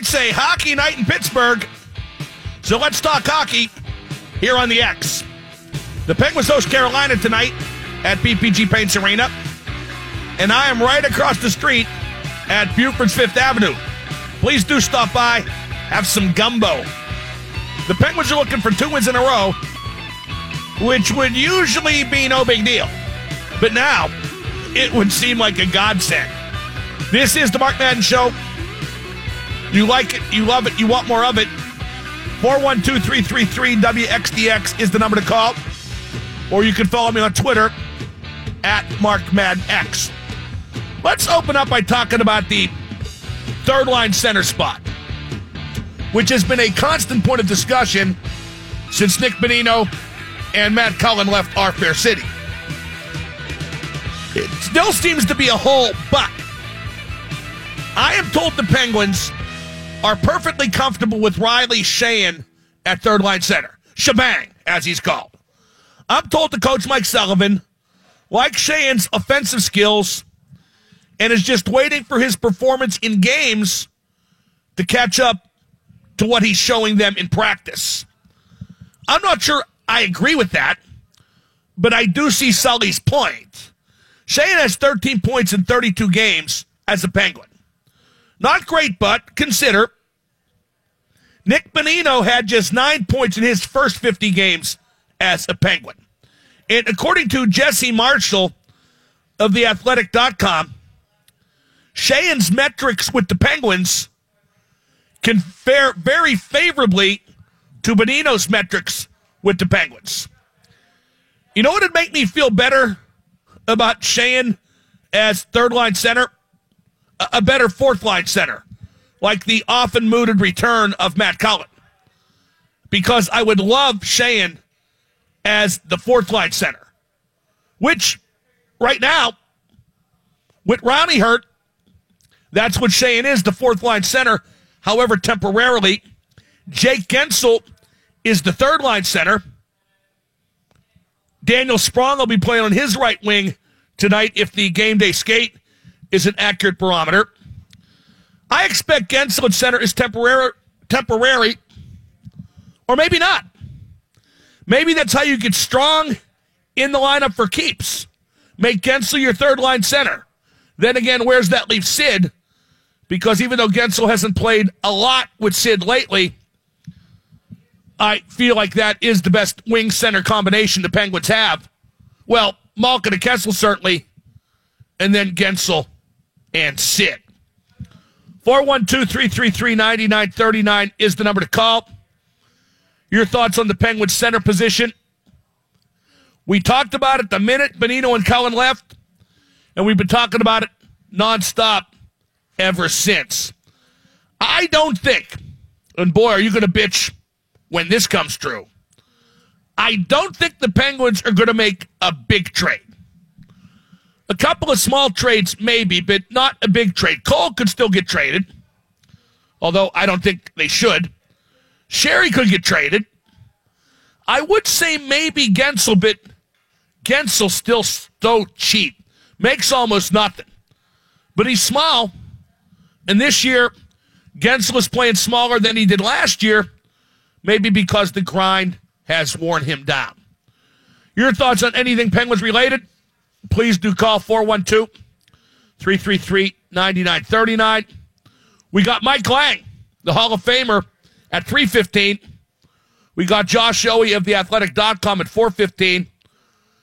It's a hockey night in Pittsburgh. So let's talk hockey here on the X. The Penguins host Carolina tonight at PPG Paints Arena. And I am right across the street at Buford's Fifth Avenue. Please do stop by, have some gumbo. The Penguins are looking for two wins in a row, which would usually be no big deal. But now, it would seem like a godsend. This is the Mark Madden Show. You like it, you love it, you want more of it. 412 333 WXDX is the number to call. Or you can follow me on Twitter at MarkMadX. Let's open up by talking about the third line center spot, which has been a constant point of discussion since Nick Bonino and Matt Cullen left our fair city. It still seems to be a hole, but I am told the Penguins are perfectly comfortable with Riley Sheahan at third line center. Shebang, as he's called. I'm told the coach Mike Sullivan likes Sheahan's offensive skills and is just waiting for his performance in games to catch up to what he's showing them in practice. I'm not sure I agree with that, but I do see Sully's point. Sheahan has 13 points in 32 games as a Penguin. Not great, but consider Nick Bonino had just nine points in his first 50 games as a Penguin. And according to Jesse Marshall of theathletic.com, Sheahan's metrics with the Penguins can fare very favorably to Bonino's metrics with the Penguins. You know what would make me feel better about Sheahan as third line center? A better fourth line center, like the often mooted return of Matt Cullen. Because I would love Sheahan as the fourth line center, which right now, with Ronnie hurt, that's what Sheahan is, the fourth line center. However, temporarily, Jake Guentzel is the third line center. Daniel Sprong will be playing on his right wing tonight if the game day skate is an accurate barometer. I expect Guentzel at center is temporary, temporary, or maybe not. Maybe that's how you get Sprong in the lineup for keeps. Make Guentzel your third line center. Then again, where's that leave Sid? Because even though Guentzel hasn't played a lot with Sid lately, I feel like that is the best wing center combination the Penguins have. Well, Malkin and Kessel certainly, and then Guentzel and Sid. 412 333 9939 is the number to call. Your thoughts on the Penguins center position? We talked about it the minute Bonino and Cullen left, and we've been talking about it nonstop ever since. I don't think, and boy, are you going to bitch when this comes true. I don't think the Penguins are going to make a big trade. A couple of small trades, maybe, but not a big trade. Cole could still get traded, although I don't think they should. Sheary could get traded. I would say maybe Guentzel, but Guentzel's still so cheap. Makes almost nothing. But he's small. And this year, Guentzel is playing smaller than he did last year, maybe because the grind has worn him down. Your thoughts on anything Penguins related? Please do call 412 333 9939. We got Mike Lange, the Hall of Famer, at 315. We got Josh Yohe of theathletic.com at 415.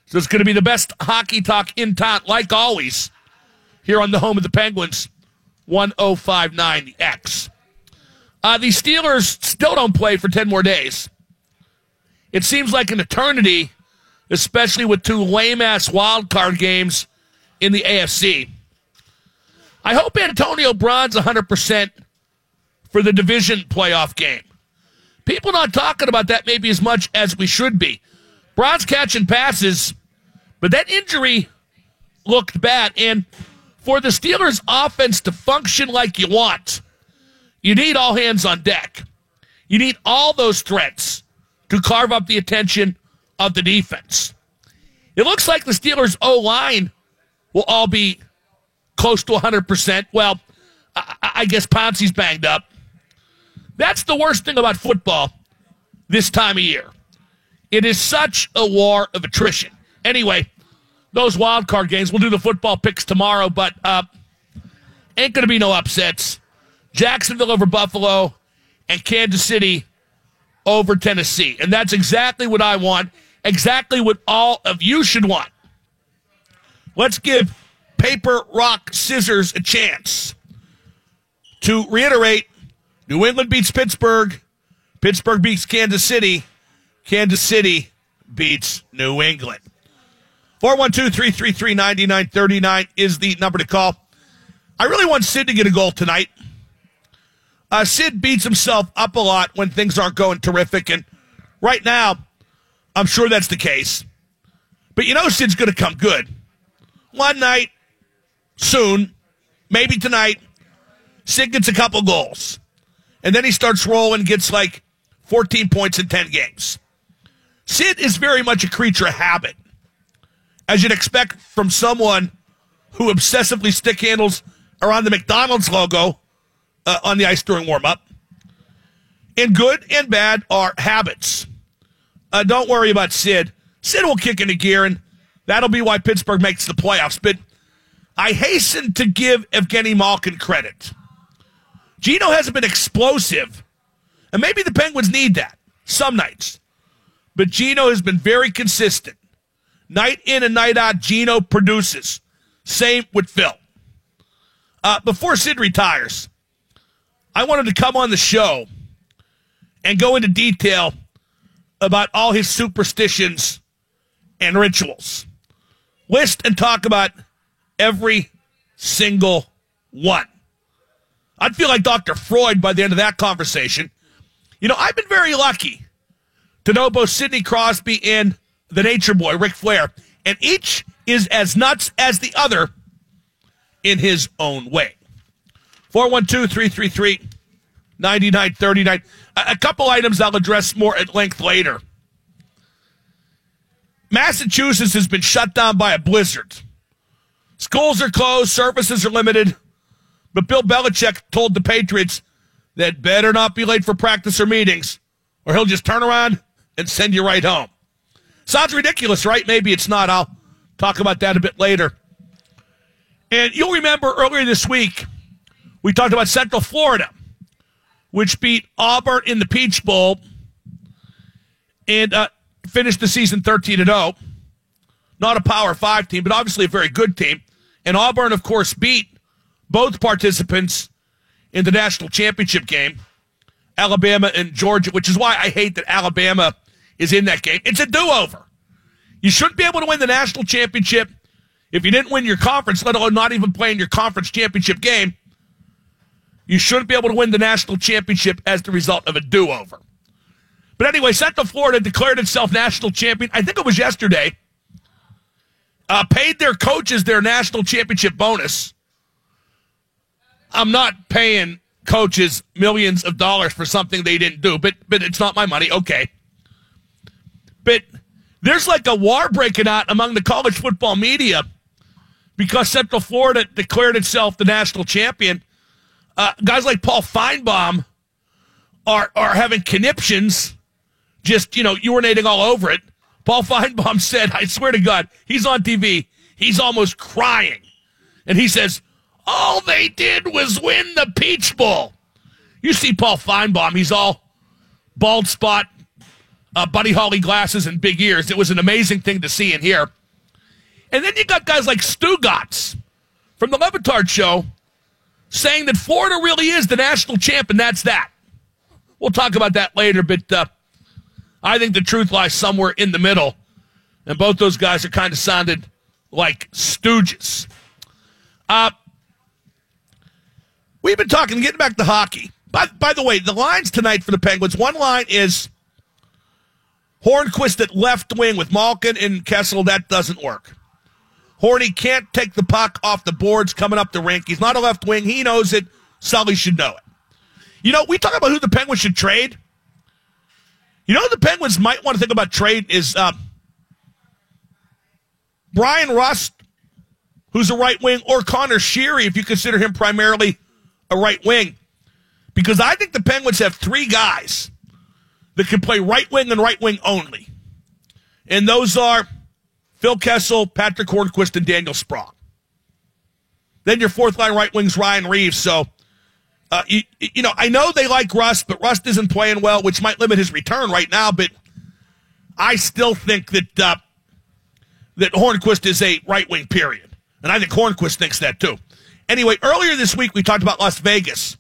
So it's going to be the best hockey talk in town, like always, here on the home of the Penguins, 1059 the X. Uh, the Steelers still don't play for 10 more days. It seems like an eternity especially with two lame ass wild card games in the AFC. I hope Antonio Brown's 100% for the division playoff game. People not talking about that maybe as much as we should be. Brown's catching passes, but that injury looked bad. And for the Steelers' offense to function like you want, you need all hands on deck. You need all those threats to carve up the attention of the defense. It looks like the Steelers' O line will all be close to 100%. Well, I, I guess Pouncey's banged up. That's the worst thing about football this time of year. It is such a war of attrition. Anyway, those wild card games, we'll do the football picks tomorrow, but uh, ain't going to be no upsets. Jacksonville over Buffalo and Kansas City over Tennessee. And that's exactly what I want, exactly what all of you should want. Let's give paper, rock, scissors a chance. To reiterate, New England beats Pittsburgh. Pittsburgh beats Kansas City. Kansas City beats New England. 412 333 9939 is the number to call. I really want Sid to get a goal tonight. Uh, Sid beats himself up a lot when things aren't going terrific, and right now, I'm sure that's the case. But you know, Sid's going to come good. One night, soon, maybe tonight, Sid gets a couple goals. And then he starts rolling, gets like 14 points in 10 games. Sid is very much a creature of habit, as you'd expect from someone who obsessively stick handles around the McDonald's logo uh, on the ice during warm up. And good and bad are habits. Uh, don't worry about Sid. Sid will kick into gear, and that'll be why Pittsburgh makes the playoffs. But I hasten to give Evgeny Malkin credit. Gino hasn't been explosive, and maybe the Penguins need that some nights. But Gino has been very consistent. Night in and night out, Gino produces. Same with Phil. Uh, before Sid retires, I wanted to come on the show and go into detail about all his superstitions and rituals. List and talk about every single one. I'd feel like Dr. Freud by the end of that conversation. You know, I've been very lucky to know both Sidney Crosby and the Nature Boy, Ric Flair, and each is as nuts as the other in his own way. 412 333 9939. A couple items I'll address more at length later. Massachusetts has been shut down by a blizzard. Schools are closed, services are limited. But Bill Belichick told the Patriots that better not be late for practice or meetings, or he'll just turn around and send you right home. Sounds ridiculous, right? Maybe it's not. I'll talk about that a bit later. And you'll remember earlier this week, we talked about Central Florida, which beat Auburn in the Peach Bowl and uh, finished the season 13 0. Not a Power Five team, but obviously a very good team. And Auburn, of course, beat both participants in the national championship game, Alabama and Georgia, which is why I hate that Alabama is in that game. It's a do over. You shouldn't be able to win the national championship if you didn't win your conference, let alone not even playing your conference championship game. You shouldn't be able to win the national championship as the result of a do over. But anyway, Central Florida declared itself national champion. I think it was yesterday. Uh, paid their coaches their national championship bonus. I'm not paying coaches millions of dollars for something they didn't do, but but it's not my money. Okay. But there's like a war breaking out among the college football media because Central Florida declared itself the national champion. Uh, guys like Paul Finebaum are are having conniptions, just you know urinating all over it. Paul Finebaum said, "I swear to God, he's on TV. He's almost crying, and he says." All they did was win the Peach Bowl. You see Paul Finebaum, he's all bald spot, uh, Buddy Holly glasses, and big ears. It was an amazing thing to see and hear. And then you got guys like Stugotz from the Le Batard show saying that Florida really is the national champ, and that's that. We'll talk about that later, but uh, I think the truth lies somewhere in the middle. And both those guys are kind of sounded like stooges. Uh, We've been talking, getting back to hockey. By, by the way, the lines tonight for the Penguins one line is Hornqvist at left wing with Malkin and Kessel. That doesn't work. Horny can't take the puck off the boards coming up the rink. He's not a left wing. He knows it. Sully should know it. You know, we talk about who the Penguins should trade. You know, the Penguins might want to think about trade is uh, Bryan Rust, who's a right wing, or Connor Sheary, if you consider him primarily a right wing. because I think the Penguins have three guys that can play right wing and right wing only. And those are Phil Kessel, Patrick Hornqvist, and Daniel Sprong. Then your fourth line right wing's Ryan Reaves. So, uh, you, you, know, I know they like Rust, but Rust isn't playing well, which might limit his return right now. But I still think that uh, that Hornqvist is a right wing. Period, and I think Hornqvist thinks that too. Anyway, earlier this week we talked about Las Vegas,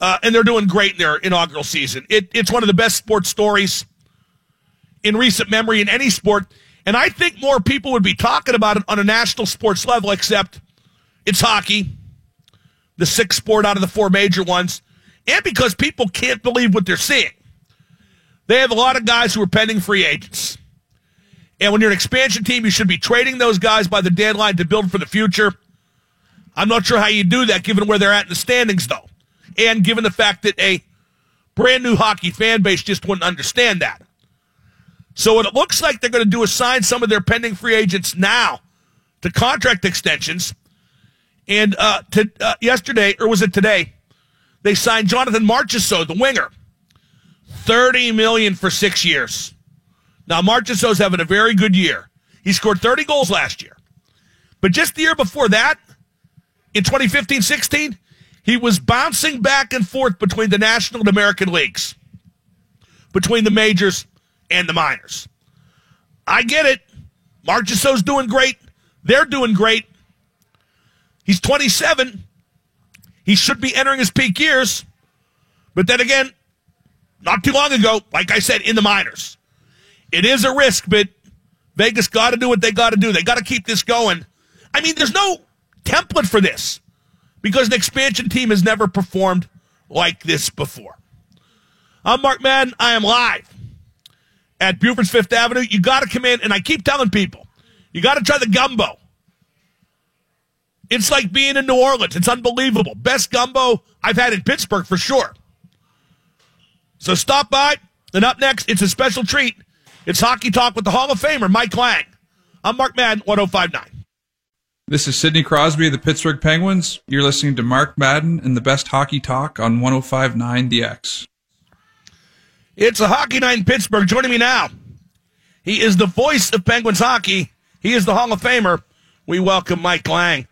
uh, and they're doing great in their inaugural season. It, it's one of the best sports stories in recent memory in any sport, and I think more people would be talking about it on a national sports level, except it's hockey, the sixth sport out of the four major ones, and because people can't believe what they're seeing. They have a lot of guys who are pending free agents. And when you're an expansion team, you should be trading those guys by the deadline to build for the future. I'm not sure how you do that given where they're at in the standings, though. And given the fact that a brand new hockey fan base just wouldn't understand that. So it looks like they're going to do is sign some of their pending free agents now to contract extensions. And uh, to, uh, yesterday, or was it today, they signed Jonathan Marchessault, the winger, thirty million for six years. Now Marchessault's having a very good year. He scored thirty goals last year, but just the year before that, in 2015-16, he was bouncing back and forth between the National and American leagues, between the majors and the minors. I get it. Mark Marchessault's doing great. They're doing great. He's 27. He should be entering his peak years. But then again, not too long ago, like I said, in the minors. It is a risk, but Vegas got to do what they got to do. They got to keep this going. I mean, there's no template for this because an expansion team has never performed like this before. I'm Mark Madden. I am live at Buford's Fifth Avenue. You got to come in, and I keep telling people, you got to try the gumbo. It's like being in New Orleans. It's unbelievable. Best gumbo I've had in Pittsburgh for sure. So stop by. And up next, it's a special treat. It's Hockey Talk with the Hall of Famer, Mike Lange. I'm Mark Madden, 1059. This is Sidney Crosby of the Pittsburgh Penguins. You're listening to Mark Madden and the best hockey talk on 1059 The X. It's a hockey night in Pittsburgh. Joining me now, he is the voice of Penguins hockey. He is the Hall of Famer. We welcome Mike Lange.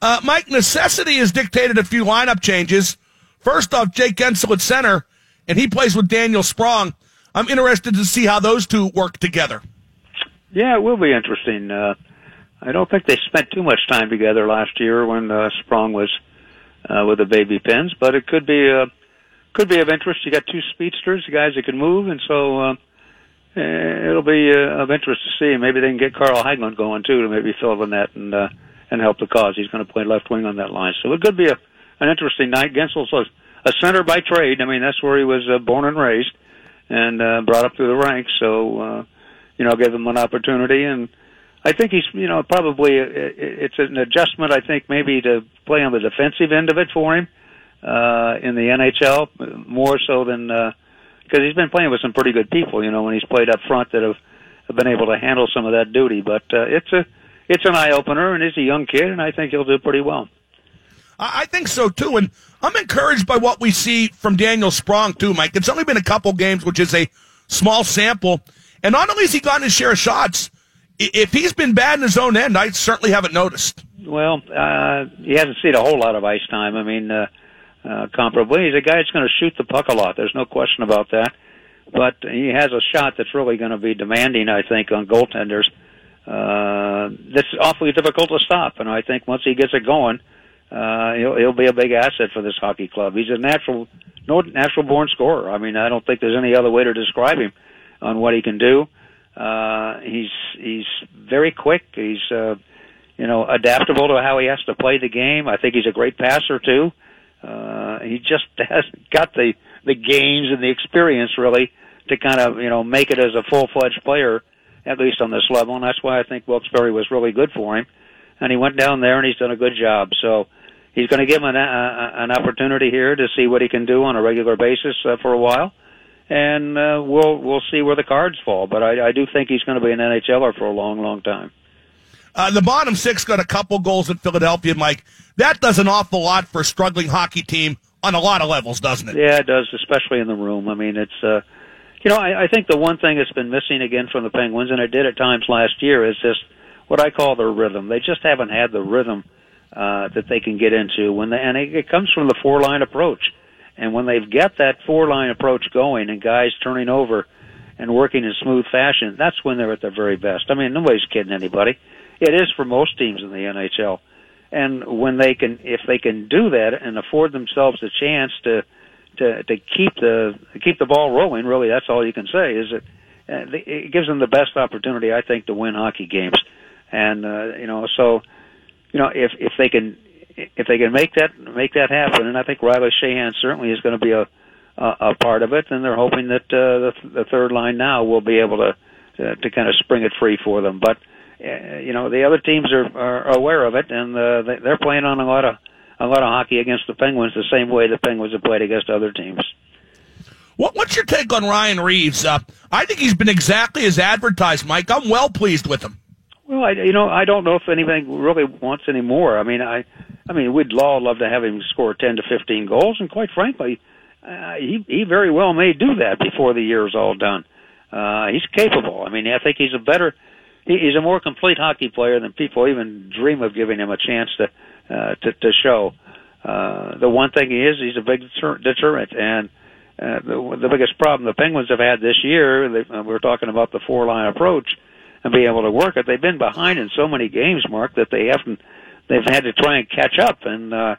Uh, Mike, necessity has dictated a few lineup changes. First off, Jake Guentzel at center, and he plays with Daniel Sprong. I'm interested to see how those two work together. Yeah, it will be interesting. Uh, I don't think they spent too much time together last year when uh, Sprong was uh, with the baby Pens, but it could be uh, could be of interest. You got two speedsters, guys that can move, and so uh, eh, it'll be uh, of interest to see. Maybe they can get Carl Hagelin going too to maybe fill the net and. Uh, and help the cause. He's going to play left wing on that line, so it could be a an interesting night. Guentzel's a, a center by trade. I mean, that's where he was uh, born and raised, and uh, brought up through the ranks. So, uh, you know, give him an opportunity, and I think he's, you know, probably uh, it's an adjustment. I think maybe to play on the defensive end of it for him uh, in the NHL more so than because uh, he's been playing with some pretty good people. You know, when he's played up front that have, have been able to handle some of that duty. But uh, it's a it's an eye opener, and he's a young kid, and I think he'll do pretty well. I think so too, and I'm encouraged by what we see from Daniel Sprong too, Mike. It's only been a couple games, which is a small sample, and not only has he gotten his share of shots, if he's been bad in his own end, I certainly haven't noticed. Well, uh, he hasn't seen a whole lot of ice time. I mean, uh, uh, comparably, he's a guy that's going to shoot the puck a lot. There's no question about that. But he has a shot that's really going to be demanding, I think, on goaltenders uh, that's awfully difficult to stop. And I think once he gets it going, uh, he'll, he'll be a big asset for this hockey club. He's a natural, no natural born scorer. I mean, I don't think there's any other way to describe him on what he can do. Uh, he's he's very quick. He's uh, you know adaptable to how he has to play the game. I think he's a great passer too. Uh, he just hasn't got the the games and the experience really to kind of you know make it as a full fledged player at least on this level, and that's why I think Wilkes-Barre was really good for him. And he went down there and he's done a good job. So he's going to give him an, uh, an opportunity here to see what he can do on a regular basis uh, for a while, and uh, we'll we'll see where the cards fall. But I, I do think he's going to be an NHLer for a long, long time. Uh, the bottom six got a couple goals in Philadelphia, Mike. That does an awful lot for a struggling hockey team on a lot of levels, doesn't it? Yeah, it does, especially in the room. I mean, it's uh, you know, I, I think the one thing that's been missing again from the Penguins, and it did at times last year, is just what I call their rhythm. They just haven't had the rhythm uh, that they can get into when they, and it, it comes from the four line approach. And when they've got that four line approach going and guys turning over and working in smooth fashion, that's when they're at their very best. I mean, nobody's kidding anybody. It is for most teams in the NHL. And when they can, if they can do that and afford themselves a chance to, to, to keep the, keep the ball rolling, really, that's all you can say is that uh, it gives them the best opportunity, I think, to win hockey games. And, uh, you know, so, you know, if, if they can, if they can make that, make that happen, and I think Riley Sheahan certainly is going to be a, a, a part of it, and they're hoping that, uh, the, the third line now will be able to, to, to kind of spring it free for them. But, uh, you know, the other teams are, are aware of it, and, uh, they, they're playing on a lot of, a lot of hockey against the Penguins the same way the Penguins have played against other teams. What, what's your take on Ryan Reaves? Uh, I think he's been exactly as advertised, Mike. I'm well pleased with him. Well, I, you know, I don't know if anything really wants any more. I mean, I, I mean, we'd all love to have him score 10 to 15 goals, and quite frankly, uh, he he very well may do that before the year is all done. Uh, he's capable. I mean, I think he's a better, he's a more complete hockey player than people even dream of giving him a chance to uh, to, to show. Uh, the one thing he is, he's a big deter- deterrent, and uh, the, the biggest problem the Penguins have had this year, they, uh, we're talking about the four line approach and be able to work it. They've been behind in so many games, Mark, that they haven't. They've had to try and catch up, and uh,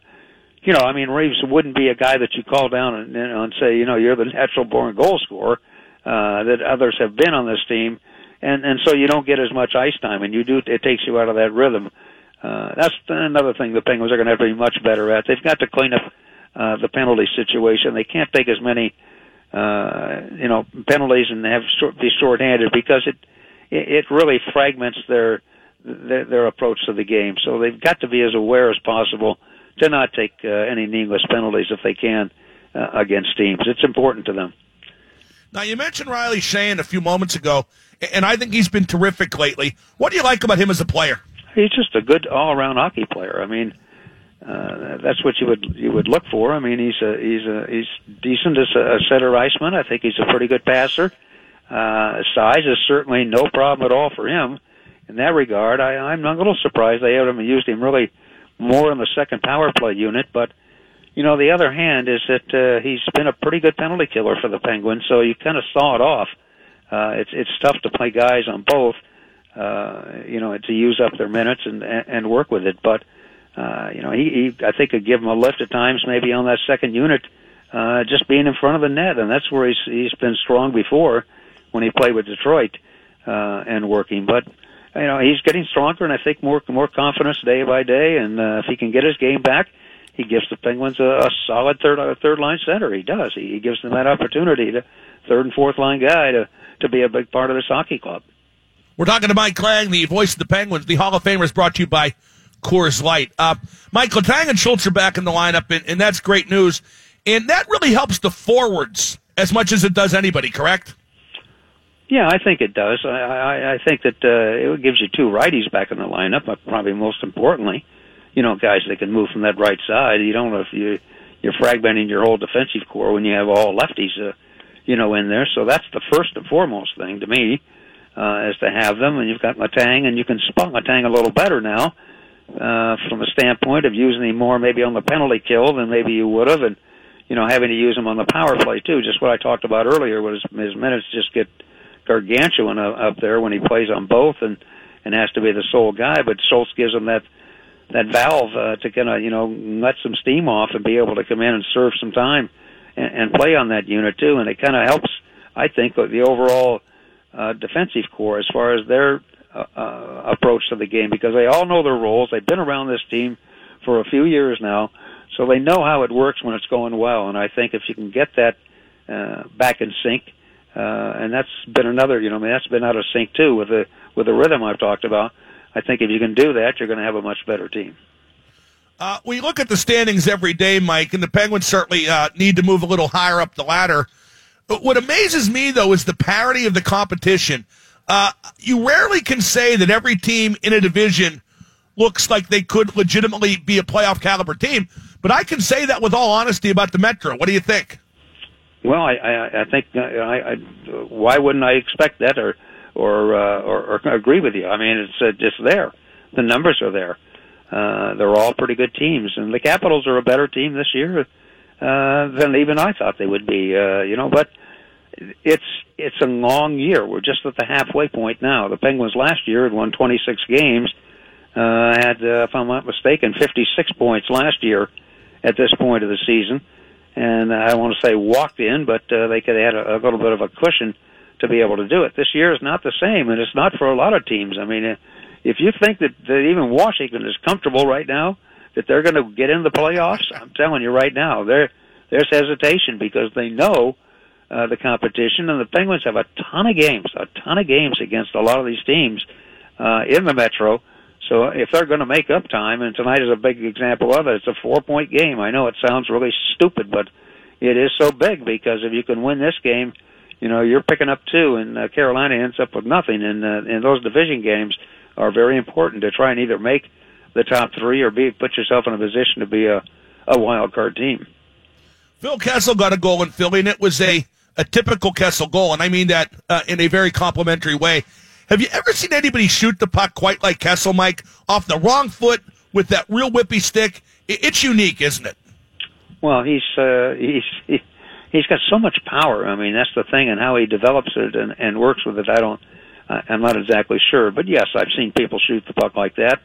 you know, I mean, Reaves wouldn't be a guy that you call down and, and say, you know, you're the natural born goal scorer uh, that others have been on this team, and and so you don't get as much ice time, and you do it takes you out of that rhythm. Uh, that's another thing the Penguins are going to have to be much better at. They've got to clean up uh, the penalty situation. They can't take as many, uh, you know, penalties and have short, be shorthanded because it it really fragments their, their their approach to the game. So they've got to be as aware as possible to not take uh, any needless penalties if they can uh, against teams. It's important to them. Now you mentioned Riley Sheahan a few moments ago, and I think he's been terrific lately. What do you like about him as a player? He's just a good all-around hockey player. I mean, uh, that's what you would you would look for. I mean, he's a he's a he's decent as a, center iceman. I think he's a pretty good passer. Uh, size is certainly no problem at all for him in that regard. I, I'm a little surprised they haven't used him really more in the second power play unit, but you know, the other hand is that uh, he's been a pretty good penalty killer for the Penguins, so you kind of saw it off. Uh, it's it's tough to play guys on both, uh, you know, to use up their minutes and and work with it. But uh, you know, he, he I think could give him a lift at times, maybe on that second unit, uh, just being in front of the net, and that's where he's he's been strong before when he played with Detroit uh, and working. But you know, he's getting stronger, and I think more more confidence day by day. And uh, if he can get his game back, he gives the Penguins a, a solid third a third line center. He does. He, he gives them that opportunity to third and fourth line guy to to be a big part of this hockey club. We're talking to Mike Lange, the voice of the Penguins. The Hall of Famer is brought to you by Coors Light. Uh, Mike Letang and Schultz are back in the lineup, and, and that's great news. And that really helps the forwards as much as it does anybody, correct? Yeah, I think it does. I, I, I think that uh, it gives you two righties back in the lineup. But probably most importantly, you know, guys that can move from that right side. You don't know if you you're fragmenting your whole defensive core when you have all lefties, uh, you know, in there. So that's the first and foremost thing to me uh, is to have them. And you've got Letang, and you can spot Letang a little better now uh, from a standpoint of using him more maybe on the penalty kill than maybe you would have, and you know having to use him on the power play too. Just what I talked about earlier was his minutes just get gargantuan up there when he plays on both and and has to be the sole guy. But Schultz gives him that that valve uh, to kind of you know let some steam off and be able to come in and serve some time and, and play on that unit too. And it kind of helps, I think, the overall uh, defensive core as far as their uh, uh, approach to the game because they all know their roles. They've been around this team for a few years now, so they know how it works when it's going well. And I think if you can get that uh, back in sync, uh, and that's been another, you know, I mean, that's been out of sync too with the with the rhythm I've talked about. I think if you can do that, you're going to have a much better team. Uh, we look at the standings every day, Mike, and the Penguins certainly uh, need to move a little higher up the ladder. But what amazes me, though, is the parity of the competition. Uh, you rarely can say that every team in a division looks like they could legitimately be a playoff caliber team. But I can say that with all honesty about the Metro. What do you think? Well, I, I, I think uh, I, I, why wouldn't I expect that or or, uh, or or agree with you? I mean, it's uh, just there. The numbers are there. Uh, they're all pretty good teams, and the Capitals are a better team this year uh, than even I thought they would be. Uh, you know, but it's it's a long year. We're just at the halfway point now. The Penguins last year had won 26 games. Uh, had, uh, if I'm not mistaken, 56 points last year at this point of the season, and I want to say walked in, but uh, they could have had a, a little bit of a cushion to be able to do it. This year is not the same, and it's not for a lot of teams. I mean, if you think that, that even Washington is comfortable right now that they're going to get in the playoffs, I'm telling you right now, there there's hesitation because they know uh, the competition, and the Penguins have a ton of games, a ton of games against a lot of these teams uh, in the Metro. So if they're going to make up time, and tonight is a big example of it, it's a four-point game. I know it sounds really stupid, but it is so big because if you can win this game, you know you're picking up two, and uh, Carolina ends up with nothing. And uh, and those division games are very important to try and either make the top three or be put yourself in a position to be a a wild card team. Phil Kessel got a goal in Philly, and it was a a typical Kessel goal, and I mean that uh, in a very complimentary way. Have you ever seen anybody shoot the puck quite like Kessel, Mike, off the wrong foot with that real whippy stick? It's unique, isn't it? Well, he's uh, he's he, he's got so much power. I mean, that's the thing, and how he develops it and, and works with it. I don't, I'm not exactly sure, but yes, I've seen people shoot the puck like that.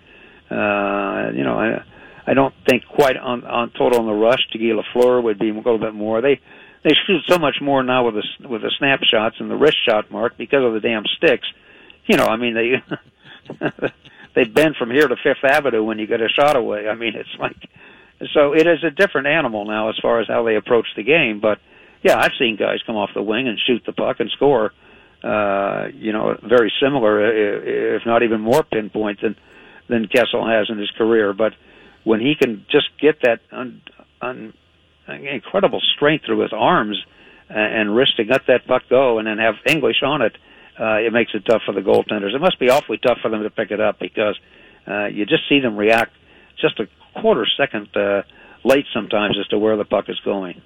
Uh, you know, I I don't think quite on on total on the rush. Guy Lafleur would be a little bit more. They they shoot so much more now with the with the snapshots and the wrist shot mark because of the damn sticks. You know, I mean they they bend from here to Fifth Avenue when you get a shot away. I mean, it's like so it is a different animal now as far as how they approach the game. But yeah, I've seen guys come off the wing and shoot the puck and score. Uh, you know, very similar, if not even more pinpoint than than Kessel has in his career. But when he can just get that un, un, incredible strength through his arms and wrist to let that puck go and then have English on it, uh, it makes it tough for the goaltenders. It must be awfully tough for them to pick it up because uh, you just see them react just a quarter second uh, late sometimes as to where the puck is going.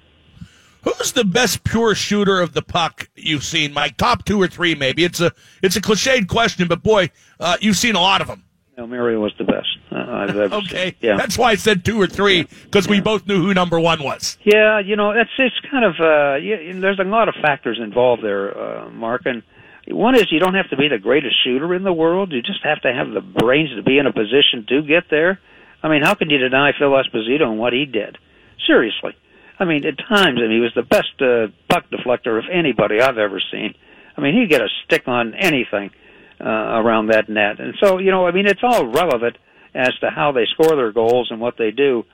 Who's the best pure shooter of the puck you've seen, Mike? Top two or three, maybe. It's a it's a cliched question, but boy, uh, you've seen a lot of them. No, Mario was the best uh, I've ever okay, seen. Yeah, that's why I said two or three because yeah. we both knew who number one was. Yeah, you know, that's it's kind of uh, yeah, there's a lot of factors involved there, uh, Mark. And one is you don't have to be the greatest shooter in the world. You just have to have the brains to be in a position to get there. I mean, how can you deny Phil Esposito and what he did? Seriously, I mean, at times, I mean, he was the best uh, puck deflector of anybody I've ever seen. I mean, he'd get a stick on anything uh, around that net. And so, you know, I mean, it's all relevant as to how they score their goals and what they do.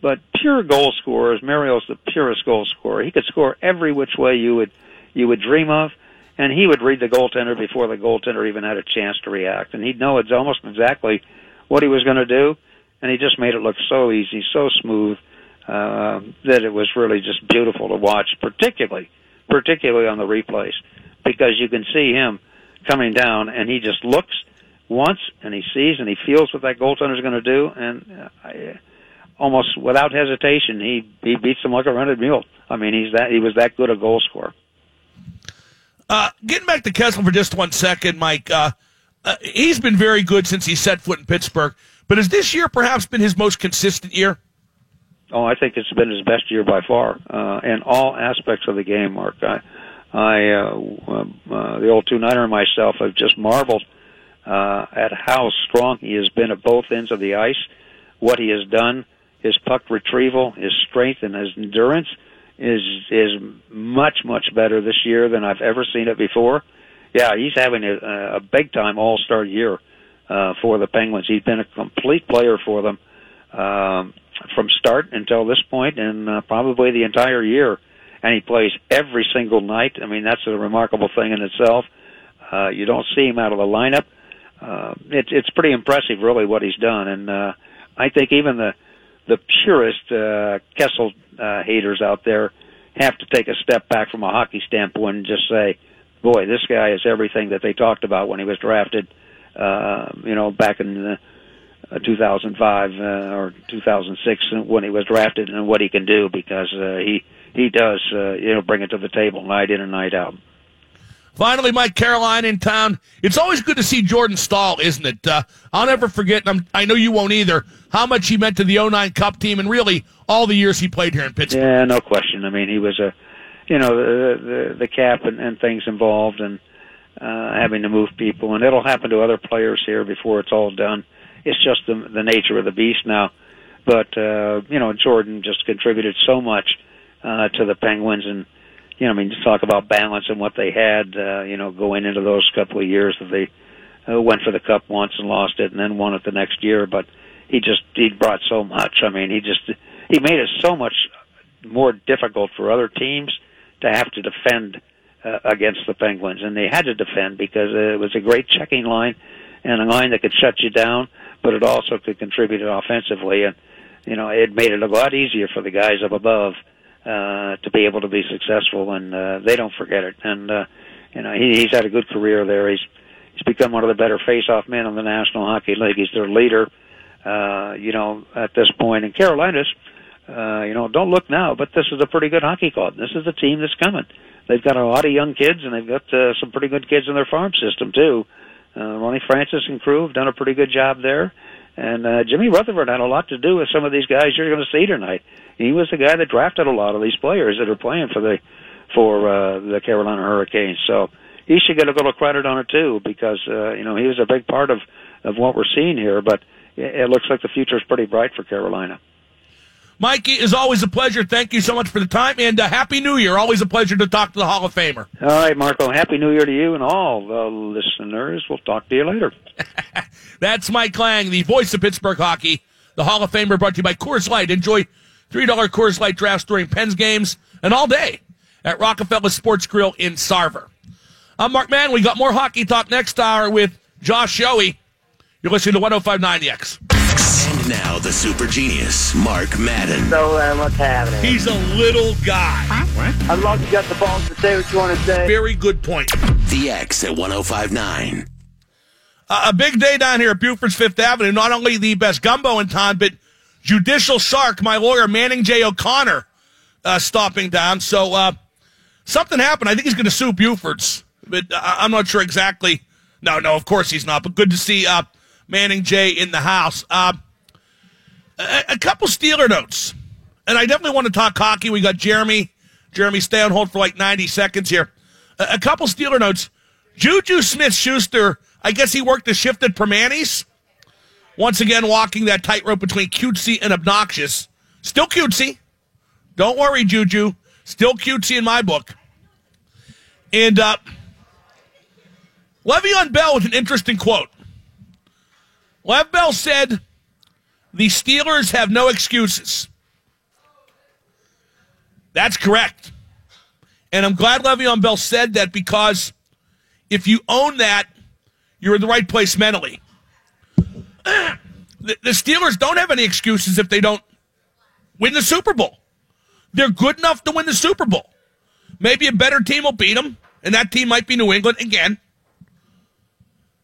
But pure goal scorers, Mario's the purest goal scorer. He could score every which way you would you would dream of, and he would read the goaltender before the goaltender even had a chance to react, and he'd know it's almost exactly what he was going to do, and he just made it look so easy, so smooth that it was really just beautiful to watch, particularly particularly on the replays, because you can see him coming down, and he just looks once and he sees and he feels what that goaltender is going to do, and uh, I, almost without hesitation, he he beats them like a rented mule. I mean, he's that he was that good a goal scorer. Uh, getting back to Kessel for just one second, Mike. Uh, uh, he's been very good since he set foot in Pittsburgh, but has this year perhaps been his most consistent year? Oh, I think it's been his best year by far uh, in all aspects of the game, Mark. I, I uh, uh, the old two niner and myself have just marveled uh, at how strong he has been at both ends of the ice. What he has done, his puck retrieval, his strength, and his endurance is is much much better this year than I've ever seen it before. Yeah, he's having a, a big time All Star year uh, for the Penguins. He's been a complete player for them um, from start until this point, and uh, probably the entire year and he plays every single night. I mean, that's a remarkable thing in itself. Uh, you don't see him out of the lineup. Uh, it's it's pretty impressive, really, what he's done, and uh, I think even the the purest uh, Kessel uh, haters out there have to take a step back from a hockey standpoint and just say, "Boy, this guy is everything that they talked about when he was drafted." Uh, you know, back in the uh, 2005 uh, or 2006 when he was drafted and what he can do because uh, he he does uh, you know bring it to the table night in and night out. Finally, Mike Carolina in town. It's always good to see Jordan Staal, isn't it? Uh, I'll never forget, and I'm, i know you won't either, how much he meant to the 09 Cup team and really all the years he played here in Pittsburgh. Yeah, no question. I mean, he was a, you know, the the, the cap and, and things involved and uh, having to move people, and it'll happen to other players here before it's all done. It's just the, the nature of the beast now. But, uh, you know, Jordan just contributed so much uh, to the Penguins and, you know, I mean, just talk about balance and what they had, uh, you know, going into those couple of years that they uh, went for the cup once and lost it, and then won it the next year. But he just he brought so much. I mean, he just he made it so much more difficult for other teams to have to defend uh, against the Penguins, and they had to defend because it was a great checking line and a line that could shut you down, but it also could contribute offensively, and you know it made it a lot easier for the guys up above uh, to be able to be successful, and uh, they don't forget it. And uh, you know, he, he's had a good career there. He's he's become one of the better face-off men in the National Hockey League. He's their leader. Uh, you know, at this point, in Carolina's, uh, you know, don't look now, but this is a pretty good hockey club. This is the team that's coming. They've got a lot of young kids, and they've got uh, some pretty good kids in their farm system too. Uh, Ronnie Francis and crew have done a pretty good job there. And uh, Jimmy Rutherford had a lot to do with some of these guys you're going to see tonight. He was the guy that drafted a lot of these players that are playing for the for uh, the Carolina Hurricanes. So he should get a little credit on it too, because uh, you know he was a big part of of what we're seeing here. But it, it looks like the future is pretty bright for Carolina. Mikey, is always a pleasure. Thank you so much for the time, and uh, Happy New Year. Always a pleasure to talk to the Hall of Famer. All right, Marco. Happy New Year to you and all the listeners. We'll talk to you later. That's Mike Lange, the voice of Pittsburgh hockey. The Hall of Famer brought to you by Coors Light. Enjoy $3 Coors Light drafts during Pens games and all day at Rockefeller Sports Grill in Sarver. I'm Mark Mann. We got more hockey talk next hour with Josh Yohe. You're listening to 1059 The X. And now the super genius, Mark Madden. So, uh, what's happening? He's a little guy. What? I love you got the balls to say what you want to say. Very good point. The X at 1059. Uh, a big day down here at Buford's Fifth Avenue. Not only the best gumbo in town, but Judicial Shark, my lawyer, Manning J. O'Connor, uh, stopping down. So uh, something happened. I think he's going to sue Buford's, but I- I'm not sure exactly. No, no, of course he's not. But good to see uh, Manning J. in the house. A-, a couple Steeler notes, and I definitely want to talk hockey. We got Jeremy. Jeremy, stay on hold for like 90 seconds here. A, a couple Steeler notes. Juju Smith Schuster, I guess he worked the shift at Primanti's. Once again, walking that tightrope between cutesy and obnoxious. Still cutesy. Don't worry, Juju. Still cutesy in my book. And uh, Le'Veon Bell with an interesting quote. Lev Bell said, The Steelers have no excuses. That's correct. And I'm glad Le'Veon Bell said that because if you own that, you're in the right place mentally. The, Steelers don't have any excuses if they don't win the Super Bowl. They're good enough to win the Super Bowl. Maybe a better team will beat them, and that team might be New England again.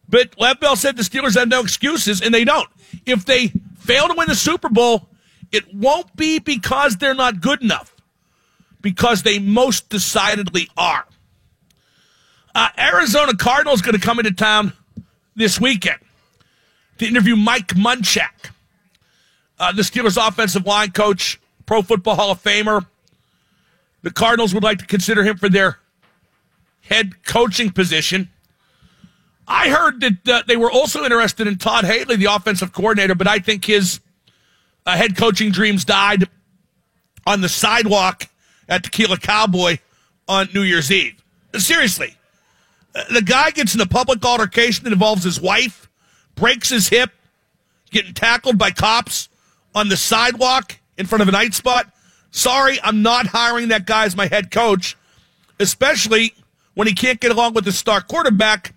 But Lev Bell said the Steelers have no excuses, and they don't. If they fail to win the Super Bowl, it won't be because they're not good enough, because they most decidedly are. Uh, Arizona Cardinals going to come into town this weekend to interview Mike Munchak, uh, the Steelers offensive line coach, Pro Football Hall of Famer. The Cardinals would like to consider him for their head coaching position. I heard that uh, they were also interested in Todd Haley, the offensive coordinator, but I think his uh, head coaching dreams died on the sidewalk at Tequila Cowboy on New Year's Eve. Seriously, uh, the guy gets in a public altercation that involves his wife, breaks his hip, getting tackled by cops on the sidewalk in front of a night spot. Sorry, I'm not hiring that guy as my head coach, especially when he can't get along with the star quarterback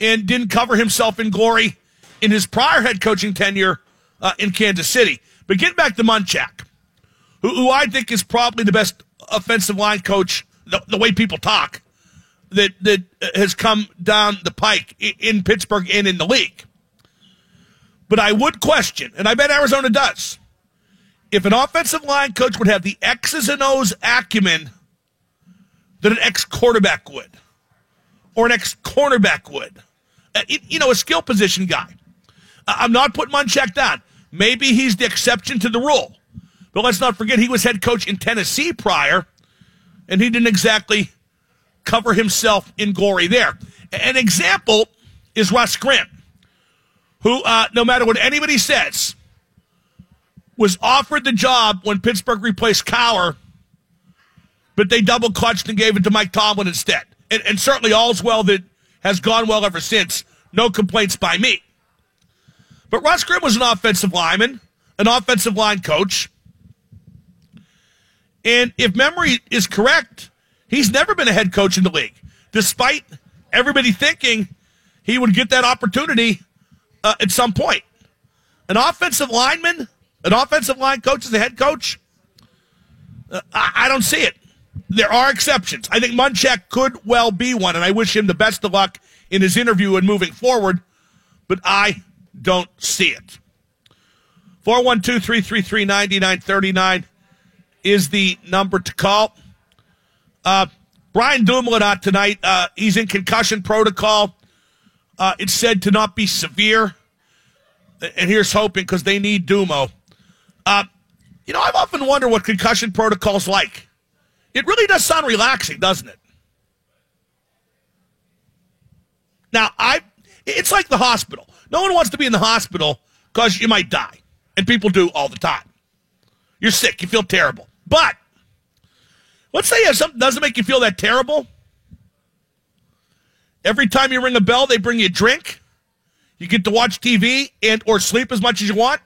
and didn't cover himself in glory in his prior head coaching tenure uh, in Kansas City. But get back to Munchak, who, who I think is probably the best offensive line coach, the, the way people talk, that, that has come down the pike in Pittsburgh and in the league. But I would question, and I bet Arizona does, if an offensive line coach would have the X's and O's acumen that an ex quarterback would, or an ex cornerback would. Uh, you know, a skill position guy. I'm not putting Munchak down. Maybe he's the exception to the rule. But let's not forget he was head coach in Tennessee prior, and he didn't exactly cover himself in glory there. An example is Russ Grimm, who, uh, no matter what anybody says, was offered the job when Pittsburgh replaced Cowher, but they double clutched and gave it to Mike Tomlin instead. And, and certainly all's well that has gone well ever since. No complaints by me. But Russ Grimm was an offensive lineman, an offensive line coach. And if memory is correct, he's never been a head coach in the league, despite everybody thinking he would get that opportunity uh, at some point. An offensive lineman, an offensive line coach as a head coach, uh, I, I don't see it. There are exceptions. I think Munchak could well be one, and I wish him the best of luck in his interview and moving forward, but I don't see it. 412 333 9939 is the number to call. Uh, Brian Dumoulin tonight. Uh, he's in concussion protocol. Uh, it's said to not be severe. And here's hoping because they need Dumo. Uh, you know, I've often wondered what concussion protocol's like. It really does sound relaxing, doesn't it? Now, I it's like the hospital. No one wants to be in the hospital because you might die. And people do all the time. You're sick, you feel terrible. But let's say if something doesn't make you feel that terrible. Every time you ring a bell, they bring you a drink. You get to watch TV and or sleep as much as you want.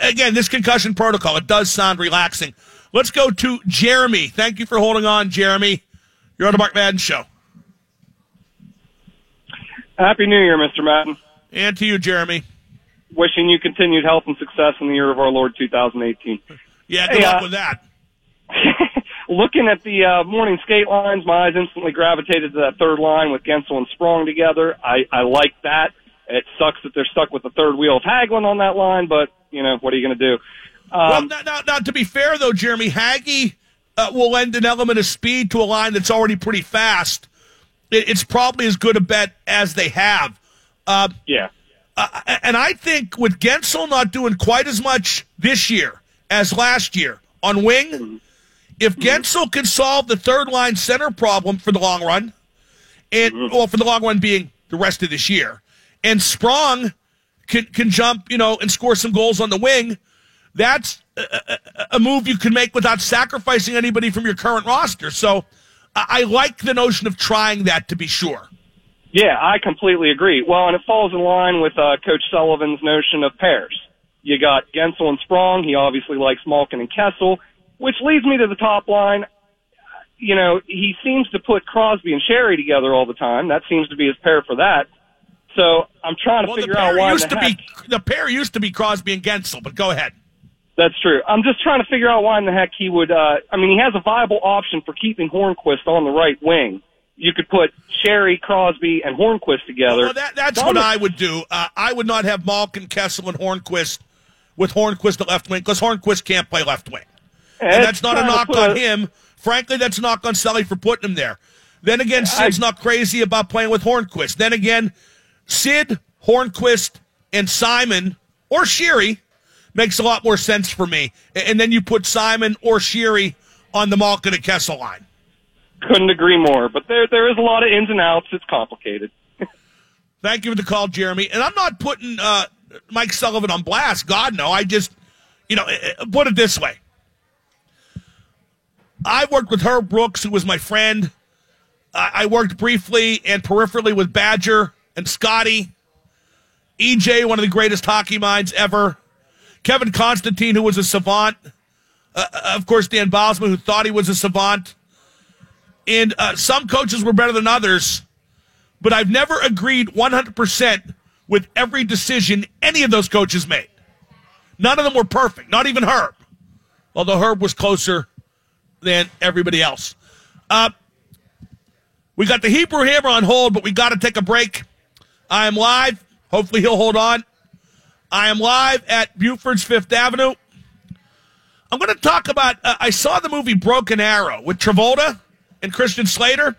Again, this concussion protocol, it does sound relaxing. Let's go to Jeremy. Thank you for holding on, Jeremy. You're on the Mark Madden Show. Happy New Year, Mr. Madden. And to you, Jeremy. Wishing you continued health and success in the year of our Lord 2018. Yeah, good Hey, luck uh, with that. Looking at the uh, morning skate lines, my eyes instantly gravitated to that third line with Guentzel and Sprong together. I, I like that. It sucks that they're stuck with the third wheel of Hagelin on that line, but, you know, what are you going to do? Well, Um, now, now, now, to be fair, though, Jeremy, Haggy uh, will lend an element of speed to a line that's already pretty fast. It, it's probably as good a bet as they have. Uh, yeah. uh, and I think with Guentzel not doing quite as much this year as last year on wing, if Guentzel can solve the third line center problem for the long run, and well, for the long run being the rest of this year, and Sprong can can jump, you know, and score some goals on the wing, that's a, a, a move you can make without sacrificing anybody from your current roster. So I, I like the notion of trying that to be sure. Yeah, I completely agree. Well, and it falls in line with uh, Coach Sullivan's notion of pairs. You got Guentzel and Sprong. He obviously likes Malkin and Kessel, which leads me to the top line. You know, he seems to put Crosby and Sheary together all the time. That seems to be his pair for that. So I'm trying to Well, figure out why used the to heck, be the pair used to be Crosby and Guentzel, but go ahead. That's true. I'm just trying to figure out why in the heck he would. Uh, I mean, he has a viable option for keeping Hornqvist on the right wing. You could put Sheary, Crosby, and Hornqvist together. Well, that, that's what I'm- would do. Uh, I would not have Malkin, Kessel, and Hornqvist with Hornqvist at left wing because Hornqvist can't play left wing. And It's that's not a knock on him. Frankly, that's a knock on Sully for putting him there. Then again, I- Sid's not crazy about playing with Hornqvist. Then again, Sid, Hornqvist, and Simon or Sheary makes a lot more sense for me. And then you put Simon or Sheary on the Malkin and Kessel line. Couldn't agree more. But there, there is a lot of ins and outs. It's complicated. Thank you for the call, Jeremy. And I'm not putting uh, Mike Sullivan on blast. God, no. I just, you know, put it this way. I worked with Herb Brooks, who was my friend. I I worked briefly and peripherally with Badger and Scotty. EJ, one of the greatest hockey minds ever. Kevin Constantine, who was a savant. Uh, of course, Dan Bosman, who thought he was a savant. And uh, some coaches were better than others but I've never agreed 100% with every decision any of those coaches made. None of them were perfect, not even Herb, although Herb was closer than everybody else. Uh, we got the Hebrew Hammer on hold, but we got to take a break. I am live. Hopefully, he'll hold on. I am live at Buford's Fifth Avenue. I'm going to talk about. Uh, I saw the movie Broken Arrow with Travolta and Christian Slater,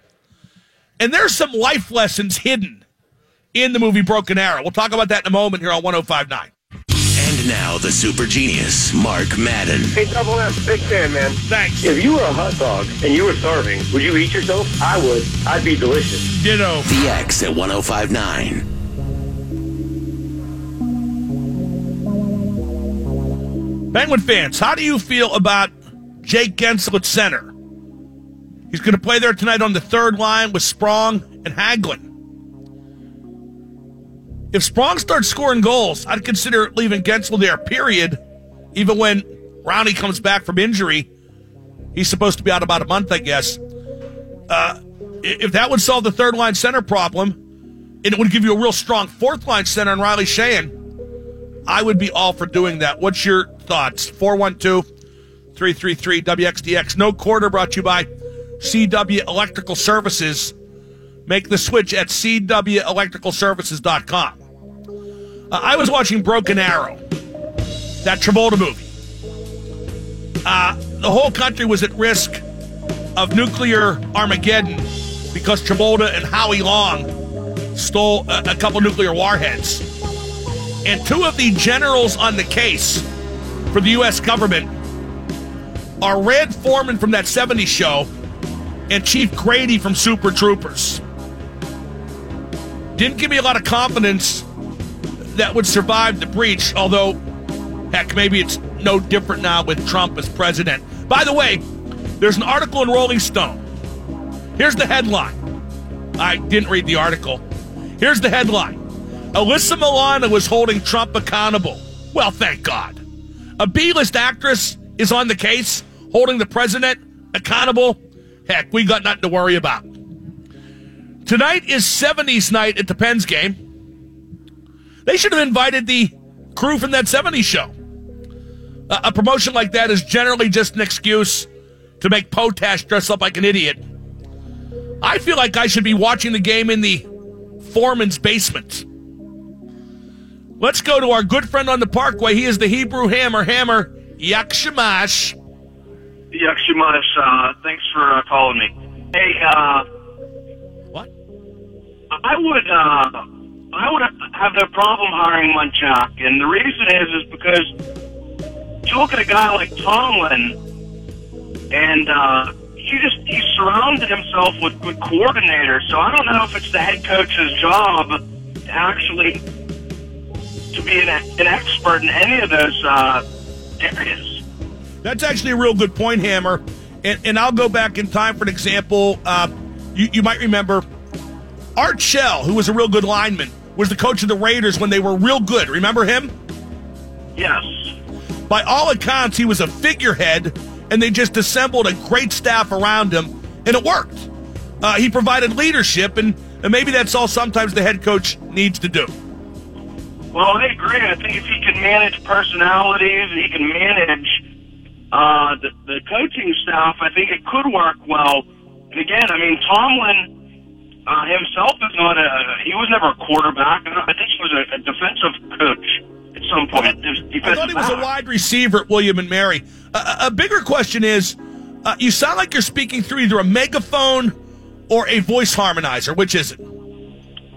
and there's some life lessons hidden in the movie Broken Arrow. We'll talk about that in a moment here on 1059. And now the super genius, Mark Madden. Hey, Double M, big fan, man. Thanks. If you were a hot dog and you were starving, would you eat yourself? I would. I'd be delicious. Ditto. The X at 1059. Penguin fans, how do you feel about Jake Guentzel at center? He's going to play there tonight on the third line with Sprong and Hagelin. If Sprong starts scoring goals, I'd consider leaving Guentzel there, period. Even when Rowney comes back from injury, he's supposed to be out about a month, I guess. Uh, if that would solve the third line center problem, and it would give you a real strong fourth line center in Riley Sheahan, I would be all for doing that. What's your thoughts? 412 333 WXDX. No quarter brought you by CW Electrical Services. Make the switch at CWElectricalServices.com. Uh, I was watching Broken Arrow, that Travolta movie. Uh, the whole country was at risk of nuclear Armageddon because Travolta and Howie Long stole a, a couple nuclear warheads. And two of the generals on the case for the U.S. government are Red Foreman from that 70s show and Chief Grady from Super Troopers. Didn't give me a lot of confidence that would survive the breach, although, heck, maybe it's no different now with Trump as president. By the way, there's an article in Rolling Stone. Here's the headline. I didn't read the article. Here's the headline Alyssa Milano was holding Trump accountable. Well, thank God. A B list actress is on the case, holding the president accountable. Heck, we got nothing to worry about. Tonight is 70s night at the Pens game. They should have invited the crew from that 70s show. A, a promotion like that is generally just an excuse to make Potash dress up like an idiot. I feel like I should be watching the game in the foreman's basement. Let's go to our good friend on the Parkway. He is the Hebrew Hammer. Hammer, Yak Shamash. Yakshimash, uh, thanks for uh, calling me. Hey, uh, What? I would, uh, I would have no problem hiring Munchak, and the reason is, is because you look at a guy like Tomlin, and uh, he just he surrounded himself with good coordinators. So I don't know if it's the head coach's job to actually to be an, an expert in any of those uh, areas. That's actually a real good point, Hammer. And, and I'll go back in time for an example. Uh, you, you might remember Art Shell, who was a real good lineman, was the coach of the Raiders when they were real good. Remember him? Yes. By all accounts, he was a figurehead, and they just assembled a great staff around him, and it worked. Uh, he provided leadership, and, and maybe that's all sometimes the head coach needs to do. Well, I agree. I think if he can manage personalities, he can manage uh, the, the coaching staff. I think it could work well. And again, I mean, Tomlin uh, himself is not a. He was never a quarterback. I think he was a, a defensive coach at some point. I thought he was a wide receiver at William and Mary. A, a bigger question is, uh, you sound like you're speaking through either a megaphone or a voice harmonizer. Which is it?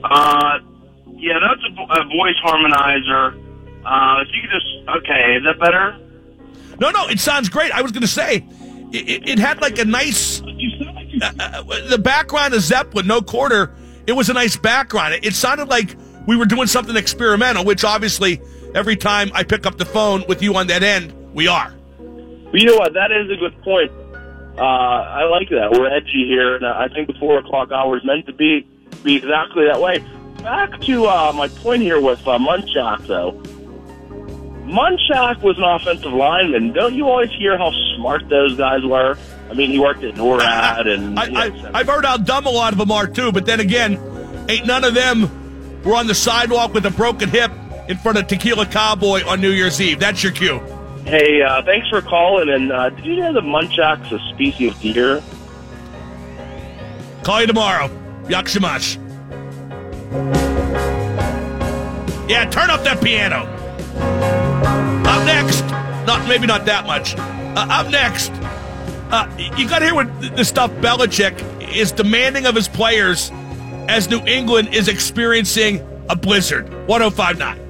Uh, yeah, that's a, a voice harmonizer. Uh, if you could just okay, is that better? No, no, it sounds great. I was going to say, it, it, it had like a nice. Uh, uh, the background of Zeppelin, no quarter. It was a nice background. It, it sounded like we were doing something experimental, which obviously every time I pick up the phone with you on that end, we are. You know what? That is a good point. Uh, I like that. We're edgy here, and I think the four o'clock hour is meant to be be exactly that way. Back to uh, my point here with uh, Munchak, though. Munchak was an offensive lineman. Don't you always hear how smart those guys were? I mean, he worked at NORAD, and I, know, I, I've heard how dumb a lot of them are too, but then again, ain't none of them were on the sidewalk with a broken hip in front of Tequila Cowboy on New Year's Eve. That's your cue. Hey, uh, thanks for calling. And uh, did you know that Munchak's a species of deer? Call you tomorrow. Yakshamash. Yeah, turn up that piano. Up next, not maybe not that much. Uh, up next, uh, you got to hear what the stuff Belichick is demanding of his players as New England is experiencing a blizzard. 1059.